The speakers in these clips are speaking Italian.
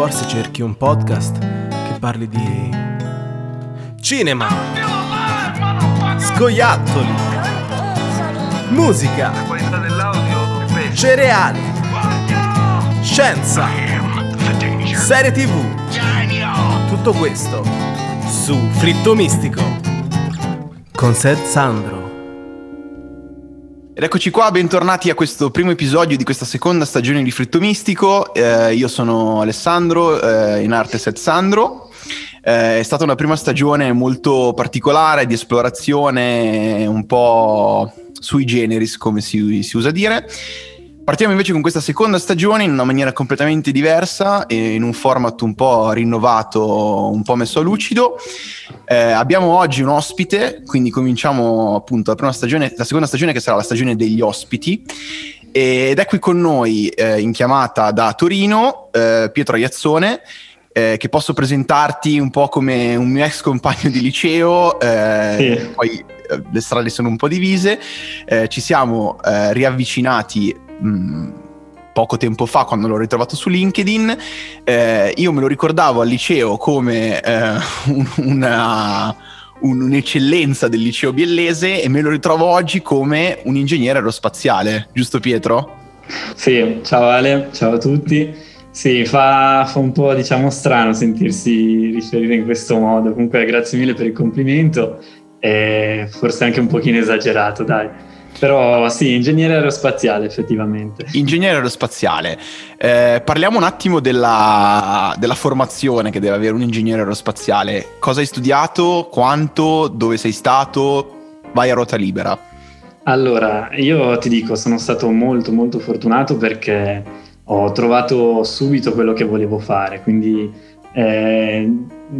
forse cerchi un podcast che parli di cinema, scoiattoli, musica, cereali, scienza, serie tv. Tutto questo su Fritto Mistico. Con Seth Sandro. Ed eccoci qua, bentornati a questo primo episodio di questa seconda stagione di Fritto Mistico. Eh, io sono Alessandro, eh, in arte Set Sandro. Eh, è stata una prima stagione molto particolare di esplorazione, un po' sui generis, come si, si usa dire. Partiamo invece con questa seconda stagione in una maniera completamente diversa e in un format un po' rinnovato, un po' messo a lucido. Eh, abbiamo oggi un ospite, quindi cominciamo appunto la prima stagione, la seconda stagione che sarà la stagione degli ospiti. Ed è qui con noi eh, in chiamata da Torino eh, Pietro Iazzone, eh, che posso presentarti un po' come un mio ex compagno di liceo, eh, sì. poi eh, le strade sono un po' divise, eh, ci siamo eh, riavvicinati mm, poco tempo fa quando l'ho ritrovato su LinkedIn, eh, io me lo ricordavo al liceo come eh, un, una, un, un'eccellenza del liceo biellese e me lo ritrovo oggi come un ingegnere aerospaziale, giusto Pietro? Sì, ciao Ale, ciao a tutti. Sì, fa, fa, un po' diciamo strano sentirsi riferire in questo modo. Comunque grazie mille per il complimento, e forse anche un pochino esagerato, dai. Però sì, ingegnere aerospaziale effettivamente. Ingegnere aerospaziale. Eh, parliamo un attimo della, della, formazione che deve avere un ingegnere aerospaziale. Cosa hai studiato? Quanto? Dove sei stato? Vai a ruota libera. Allora, io ti dico, sono stato molto molto fortunato perché ho trovato subito quello che volevo fare, quindi eh,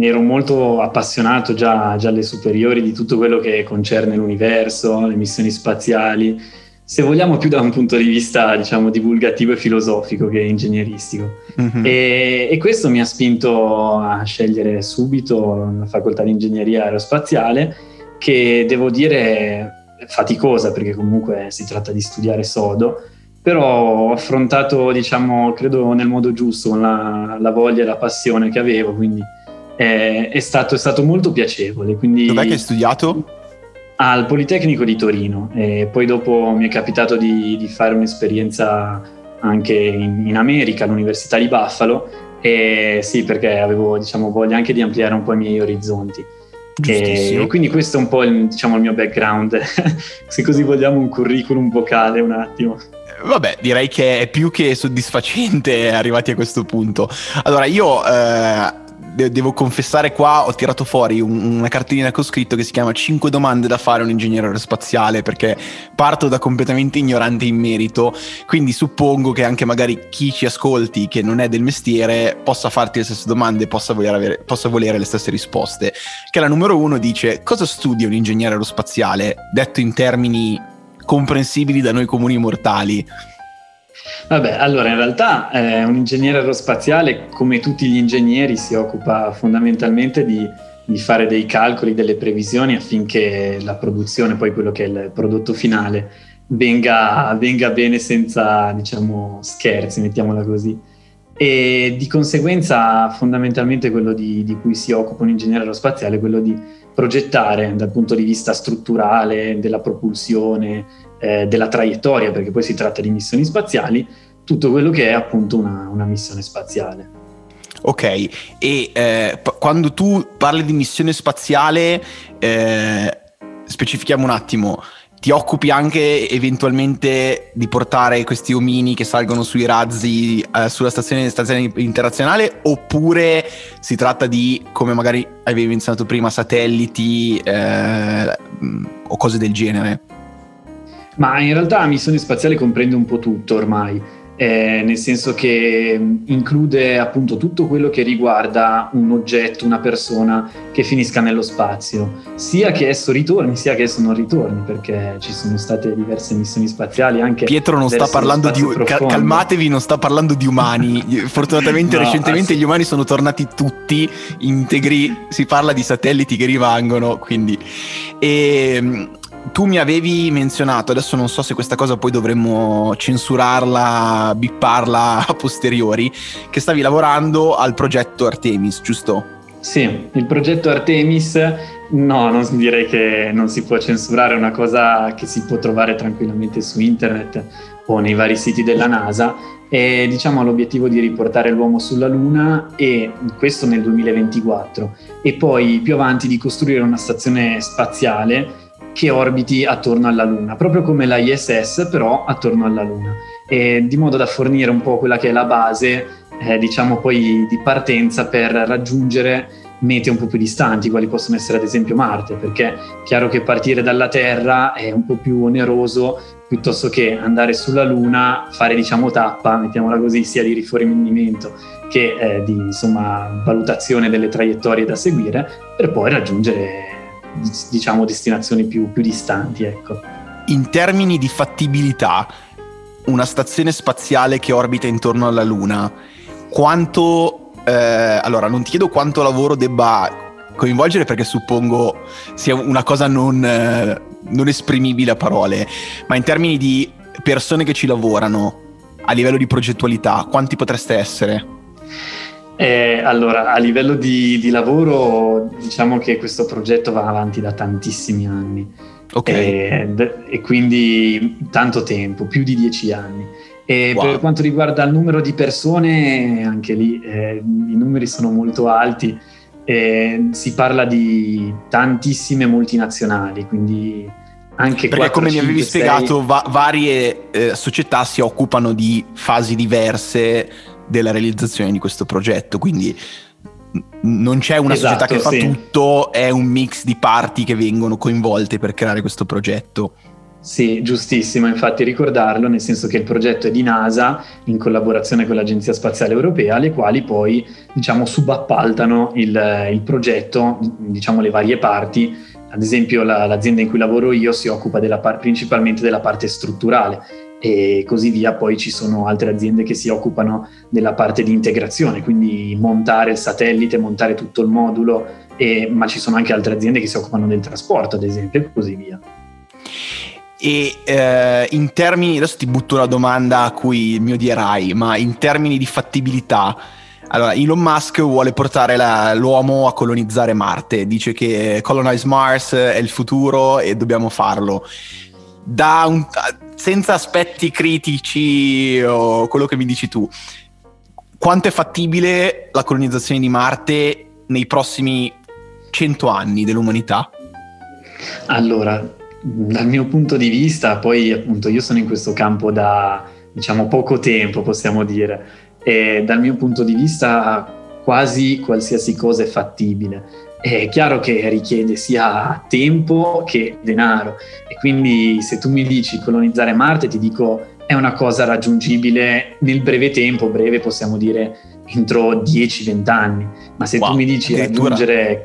ero molto appassionato già, già alle superiori di tutto quello che concerne l'universo, le missioni spaziali, se vogliamo più da un punto di vista diciamo divulgativo e filosofico che ingegneristico. Mm-hmm. E, e, questo mi ha spinto a scegliere subito la facoltà di ingegneria aerospaziale, che devo dire faticosa perché comunque si tratta di studiare sodo, però ho affrontato, diciamo, credo nel modo giusto, con la, la voglia e la passione che avevo, quindi è, è, stato, è stato, molto piacevole. Quindi, Dov'è che hai studiato? Al Politecnico di Torino e poi dopo mi è capitato di, di fare un'esperienza anche in, in, America, all'Università di Buffalo, e sì, perché avevo diciamo, voglia anche di ampliare un po' i miei orizzonti. E quindi questo è un po' il, diciamo, il mio background, se così vogliamo un curriculum vocale un attimo. Vabbè, direi che è più che soddisfacente arrivati a questo punto. Allora, io eh, devo confessare qua, ho tirato fuori un, una cartellina con scritto che si chiama 5 domande da fare a un ingegnere aerospaziale perché parto da completamente ignorante in merito, quindi suppongo che anche magari chi ci ascolti che non è del mestiere possa farti le stesse domande, possa voler, avere, possa volere le stesse risposte. Che la numero uno dice cosa studia un ingegnere aerospaziale, detto in termini comprensibili da noi comuni mortali? Vabbè, allora in realtà eh, un ingegnere aerospaziale, come tutti gli ingegneri, si occupa fondamentalmente di, di, fare dei calcoli, delle previsioni affinché la produzione, poi quello che è il prodotto finale, venga, venga bene senza, diciamo, scherzi, mettiamola così. E di conseguenza fondamentalmente quello di, di cui si occupa un ingegnere aerospaziale è quello di progettare dal punto di vista strutturale, della propulsione, eh, della traiettoria, perché poi si tratta di missioni spaziali, tutto quello che è appunto una, una missione spaziale. Ok, e eh, p- quando tu parli di missione spaziale, eh, specifichiamo un attimo, ti occupi anche eventualmente di portare questi omini che salgono sui razzi eh, sulla stazione, stazione, internazionale oppure si tratta di, come magari avevi menzionato prima, satelliti eh, o cose del genere? Ma in realtà la missione spaziale comprende un po' tutto ormai eh, nel senso che include appunto tutto quello che riguarda un oggetto, una persona che finisca nello spazio, sia che esso ritorni, sia che esso non ritorni, perché ci sono state diverse missioni spaziali anche. Pietro non sta parlando di cal- calmatevi, non sta parlando di umani. Fortunatamente no, recentemente gli umani sono tornati tutti integri, si parla di satelliti che rimangono, quindi e, ehm, tu mi avevi menzionato, adesso non so se questa cosa poi dovremmo censurarla, bipparla a posteriori, che stavi lavorando al progetto Artemis, giusto? Sì, il progetto Artemis, no, non direi che non si può censurare, è una cosa che si può trovare tranquillamente su internet o nei vari siti della NASA e diciamo l'obiettivo di riportare l'uomo sulla Luna e questo nel 2024 e poi più avanti di costruire una stazione spaziale che orbiti attorno alla Luna, proprio come la ISS però attorno alla Luna. E di modo da fornire un po' quella che è la base eh, diciamo poi di partenza per raggiungere mete un po' più distanti, quali possono essere ad esempio Marte, perché è chiaro che partire dalla Terra è un po' più oneroso piuttosto che andare sulla Luna, fare diciamo tappa, mettiamola così, sia di rifornimento che eh, di insomma, valutazione delle traiettorie da seguire, per poi raggiungere diciamo destinazioni più, più distanti. Ecco. In termini di fattibilità, una stazione spaziale che orbita intorno alla Luna, quanto... Eh, allora, non ti chiedo quanto lavoro debba coinvolgere perché suppongo sia una cosa non, eh, non esprimibile a parole, ma in termini di persone che ci lavorano a livello di progettualità, quanti potreste essere? Eh, allora, a livello di, di, lavoro, diciamo che questo progetto va avanti da tantissimi anni. Ok. E, eh, e quindi tanto tempo, più di dieci anni. E wow. per quanto riguarda il numero di persone, anche lì eh, i numeri sono molto alti. Eh, si parla di tantissime multinazionali, quindi anche Perché 4, come 5, mi avevi 6... spiegato, va- varie eh, società si occupano di fasi diverse della realizzazione di questo progetto, quindi non c'è una esatto, società che fa sì. tutto, è un mix di parti che vengono coinvolte per creare questo progetto. Sì, giustissimo, infatti ricordarlo, nel senso che il progetto è di NASA in collaborazione con l'Agenzia Spaziale Europea, le quali poi diciamo subappaltano il, il progetto, diciamo le varie parti. Ad esempio la, l'azienda in cui lavoro io si occupa della par- principalmente della parte strutturale e così via. Poi ci sono altre aziende che si occupano della parte di integrazione, quindi montare il satellite, montare tutto il modulo, e, ma ci sono anche altre aziende che si occupano del trasporto, ad esempio, e così via. E eh, in termini, adesso ti butto una domanda a cui mi odierai, ma in termini di fattibilità, allora Elon Musk vuole portare la, l'uomo a colonizzare Marte, dice che colonize Mars è il futuro e dobbiamo farlo. Un, senza aspetti critici o quello che mi dici tu, quanto è fattibile la colonizzazione di Marte nei prossimi cento anni dell'umanità? Allora, dal mio punto di vista, poi appunto io sono in questo campo da diciamo poco tempo, possiamo dire, e dal mio punto di vista quasi qualsiasi cosa è fattibile. È chiaro che richiede sia tempo che denaro. E quindi se tu mi dici colonizzare Marte ti dico è una cosa raggiungibile nel breve tempo, breve possiamo dire entro 10-20 anni, ma se wow, tu mi dici raggiungere...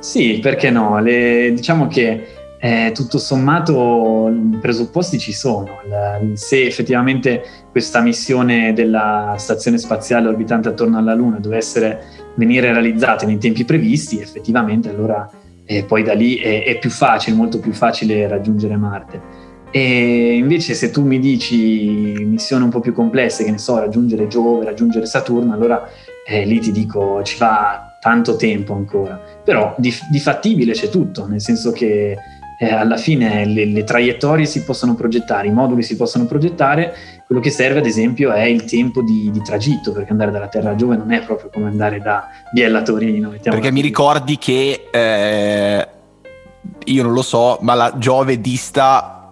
Sì, perché no? Le, diciamo che eh, tutto sommato i presupposti ci sono. Se effettivamente questa missione della stazione spaziale orbitante attorno alla Luna dovesse venire realizzata nei tempi previsti, effettivamente allora eh, poi da lì è, è, più facile, molto più facile raggiungere Marte. E invece se tu mi dici missioni un po' più complesse, che ne so, raggiungere Giove, raggiungere Saturno, allora eh, lì ti dico ci va tanto tempo ancora. Però di, di fattibile c'è tutto, nel senso che eh, alla fine le, le, traiettorie si possono progettare, i moduli si possono progettare, quello che serve ad esempio è il tempo di, di tragitto, perché andare dalla Terra a Giove non è proprio come andare da Biella a Torino. Perché mi ricordi che, eh, io non lo so, ma la Giove dista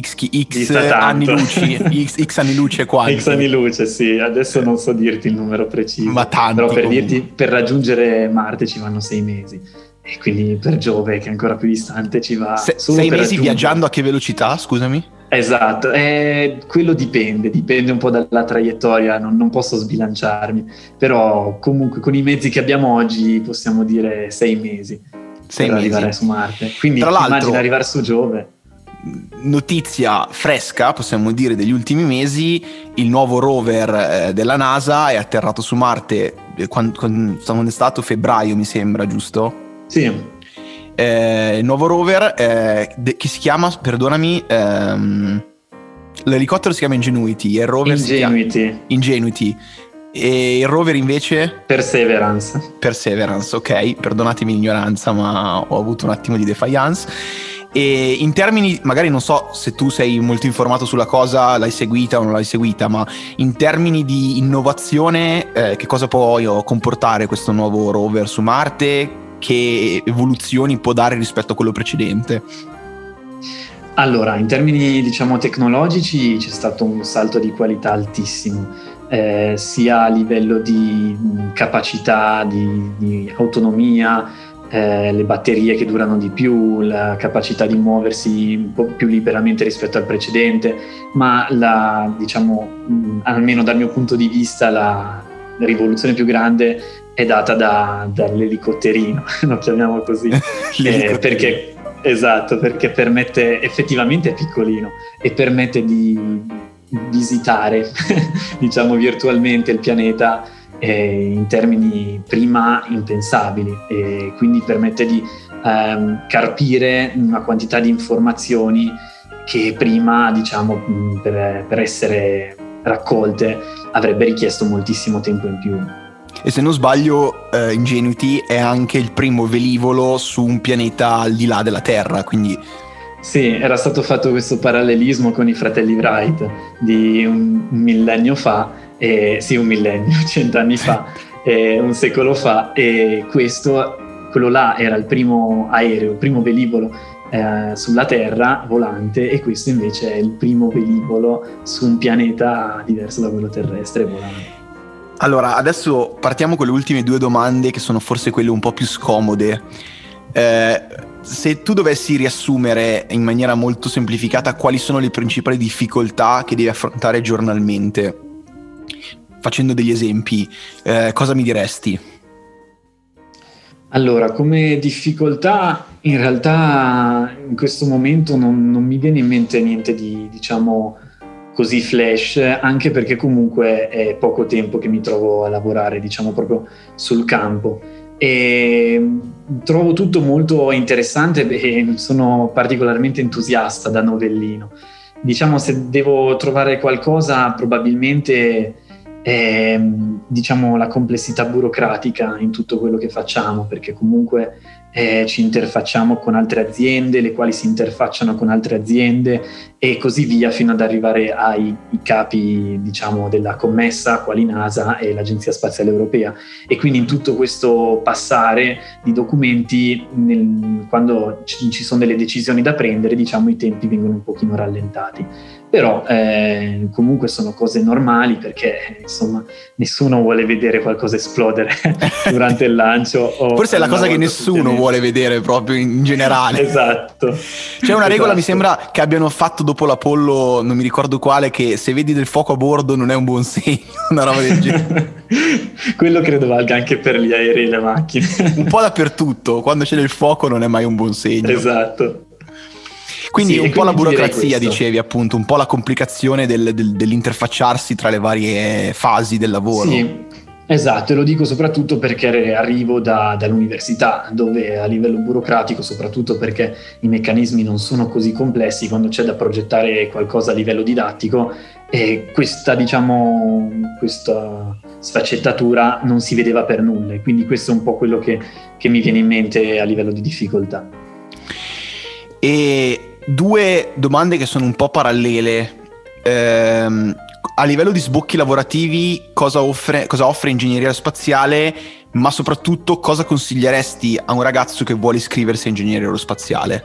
X, X anni luce, X, X anni luce quanti? X anni luce, sì, adesso non so dirti il numero preciso. Ma tanti. Però per dirti, per raggiungere Marte ci vanno sei mesi e quindi per Giove, che è ancora più distante, ci va. Se, sei mesi viaggiando a che velocità, scusami? Esatto, eh, quello dipende, dipende un po' dalla traiettoria, non, non, posso sbilanciarmi, però comunque con i mezzi che abbiamo oggi possiamo dire sei mesi sei per mesi. arrivare su Marte. Quindi Tra immagina arrivare su Giove. Notizia fresca, possiamo dire, degli ultimi mesi, il nuovo rover eh, della NASA è atterrato su Marte, eh, quando, quando è stato febbraio mi sembra, giusto? Sì. eh, il nuovo rover eh, de- che si chiama, perdonami, ehm, l'elicottero si chiama Ingenuity e il rover Ingenuity. Ingenuity. E il rover invece? Perseverance. Perseverance, ok, perdonatemi l'ignoranza, ma ho avuto un attimo di defiance. E in termini, magari non so se tu sei molto informato sulla cosa, l'hai seguita o non l'hai seguita, ma in termini di innovazione, eh, che cosa può comportare questo nuovo rover su Marte? Che evoluzioni può dare rispetto a quello precedente? Allora, in termini diciamo tecnologici c'è stato un salto di qualità altissimo, eh, sia a livello di capacità, di, di autonomia, eh, le batterie che durano di più, la capacità di muoversi un po' più liberamente rispetto al precedente, ma la, diciamo, almeno dal mio punto di vista la, la rivoluzione più grande è data da, dall'elicotterino, lo chiamiamo così, eh, perché Esatto, perché permette, effettivamente è piccolino e permette di visitare, diciamo virtualmente il pianeta eh, in termini prima impensabili. E quindi permette di ehm, carpire una quantità di informazioni che prima, diciamo, per, per essere raccolte avrebbe richiesto moltissimo tempo in più. E se non sbaglio, uh, Ingenuity è anche il primo velivolo su un pianeta al di là della Terra, quindi... Sì, era stato fatto questo parallelismo con i fratelli Wright di un millennio fa, eh, sì un millennio, cent'anni fa, eh, un secolo fa, e questo, quello là era il primo aereo, il primo velivolo eh, sulla Terra volante e questo invece è il primo velivolo su un pianeta diverso da quello terrestre volante. Allora, adesso partiamo con le ultime due domande che sono forse quelle un po' più scomode. Eh, se tu dovessi riassumere in maniera molto semplificata quali sono le principali difficoltà che devi affrontare giornalmente, facendo degli esempi, eh, cosa mi diresti? Allora, come difficoltà, in realtà in questo momento non, non mi viene in mente niente di, diciamo, così flash, anche perché comunque è poco tempo che mi trovo a lavorare, diciamo proprio sul campo. E trovo tutto molto interessante e sono particolarmente entusiasta da novellino. Diciamo se devo trovare qualcosa probabilmente è diciamo la complessità burocratica in tutto quello che facciamo perché comunque eh, ci interfacciamo con altre aziende, le quali si interfacciano con altre aziende e così via fino ad arrivare ai capi diciamo, della commessa, quali NASA e l'Agenzia Spaziale Europea. E quindi in tutto questo passare di documenti, nel, quando ci, sono delle decisioni da prendere, diciamo, i tempi vengono un pochino rallentati però eh, comunque sono cose normali perché insomma nessuno vuole vedere qualcosa esplodere durante il lancio. Forse è la cosa che nessuno vuole vedere proprio in generale. esatto. C'è una regola, esatto. mi sembra, che abbiano fatto dopo l'Apollo, non mi ricordo quale, che se vedi del fuoco a bordo non è un buon segno, una roba del genere. Quello credo valga anche per gli aerei e le macchine. un po' dappertutto, quando c'è del fuoco non è mai un buon segno. Esatto. Quindi sì, un po' la burocrazia, dicevi appunto, un po' la complicazione del, del, dell'interfacciarsi tra le varie fasi del lavoro. Sì, esatto, e lo dico soprattutto perché arrivo da, dall'università, dove a livello burocratico, soprattutto perché i meccanismi non sono così complessi, quando c'è da progettare qualcosa a livello didattico, e questa, diciamo, questa sfaccettatura non si vedeva per nulla. E quindi questo è un po' quello che, che mi viene in mente a livello di difficoltà. E due domande che sono un po' parallele. Ehm, a livello di sbocchi lavorativi, cosa offre, cosa offre ingegneria spaziale, ma soprattutto cosa consiglieresti a un ragazzo che vuole iscriversi a ingegneria aerospaziale?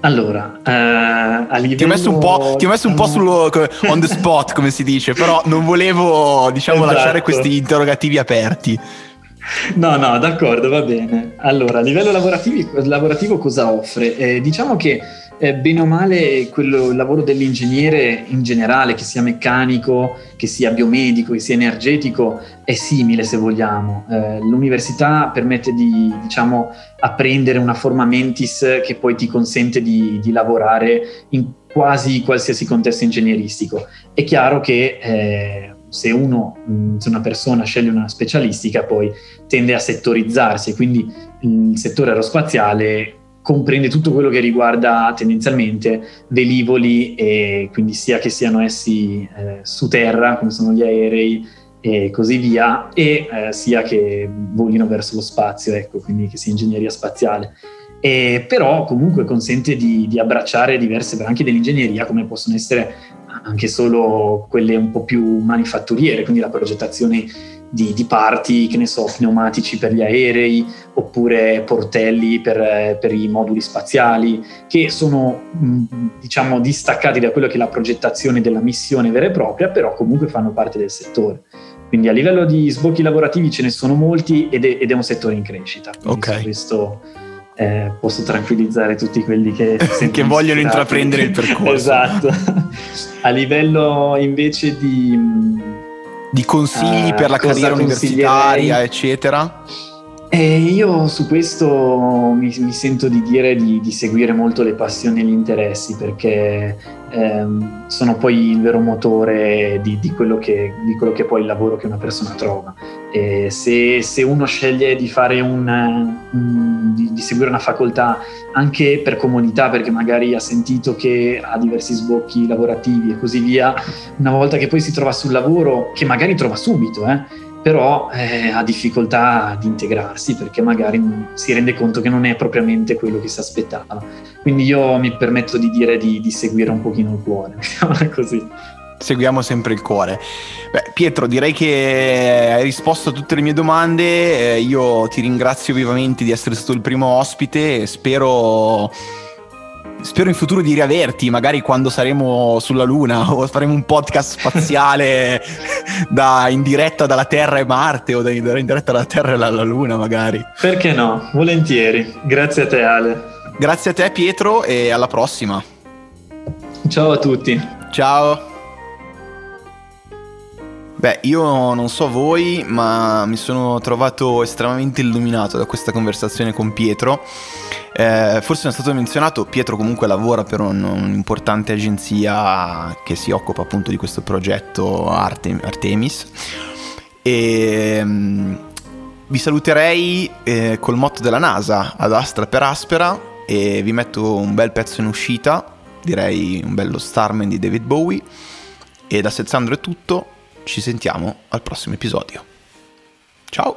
Allora, eh, a livello... Ti ho messo un po', ti ho messo un po sullo, on the spot, come si dice, però non volevo, diciamo, esatto. lasciare questi interrogativi aperti. No, no, d'accordo, va bene. Allora, a livello lavorativo cosa offre? Eh, diciamo che eh, bene o male quello, il lavoro dell'ingegnere in generale, che sia meccanico, che sia biomedico, che sia energetico, è simile se vogliamo. Eh, l'università permette di, diciamo, apprendere una forma mentis che poi ti consente di, di lavorare in quasi qualsiasi contesto ingegneristico. È chiaro che eh, se, uno, se una persona sceglie una specialistica poi tende a settorizzarsi quindi il settore aerospaziale comprende tutto quello che riguarda tendenzialmente velivoli e quindi sia che siano essi eh, su terra come sono gli aerei e così via e eh, sia che volino verso lo spazio, ecco, quindi che sia ingegneria spaziale. E però comunque consente di, di abbracciare diverse branche dell'ingegneria come possono essere anche solo quelle un po' più manifatturiere, quindi la progettazione di, di, parti, che ne so, pneumatici per gli aerei oppure portelli per, per i moduli spaziali, che sono diciamo distaccati da quello che è la progettazione della missione vera e propria, però comunque fanno parte del settore. Quindi a livello di sbocchi lavorativi ce ne sono molti ed è, ed è un settore in crescita. Ok. questo eh, posso tranquillizzare tutti quelli che, che vogliono intraprendere il percorso. esatto. a livello invece di di consigli uh, per la carriera universitaria, eccetera? Eh, io su questo mi, mi sento di dire di, di, seguire molto le passioni e gli interessi perché ehm, sono poi il vero motore di, di, quello che, di, quello che, è poi il lavoro che una persona trova. E se, se uno sceglie di, un, un, di, seguire una facoltà anche per comodità, perché magari ha sentito che ha diversi sbocchi lavorativi e così via, una volta che poi si trova sul lavoro, che magari trova subito, eh, però eh, ha difficoltà di integrarsi perché magari si rende conto che non è propriamente quello che si aspettava. Quindi io mi permetto di dire di, di seguire un pochino il cuore, così. Seguiamo sempre il cuore. Beh, Pietro, direi che hai risposto a tutte le mie domande. Eh, io ti ringrazio vivamente di essere stato il primo ospite spero spero in futuro di riaverti, magari quando saremo sulla Luna o faremo un podcast spaziale da, in diretta dalla Terra e Marte o da, in diretta dalla Terra e dalla Luna magari. Perché no? Volentieri. Grazie a te Ale. Grazie a te Pietro e alla prossima. Ciao a tutti. Ciao. Beh, io non so voi, ma mi sono trovato estremamente illuminato da questa conversazione con Pietro eh, forse non è stato menzionato, Pietro comunque lavora per un, un'importante agenzia che si occupa appunto di questo progetto Artem- Artemis. E um, vi saluterei eh, col motto della NASA, ad Astra per Aspera, e vi metto un bel pezzo in uscita, direi un bello Starman di David Bowie. E da Senzandro è tutto, ci sentiamo al prossimo episodio. Ciao!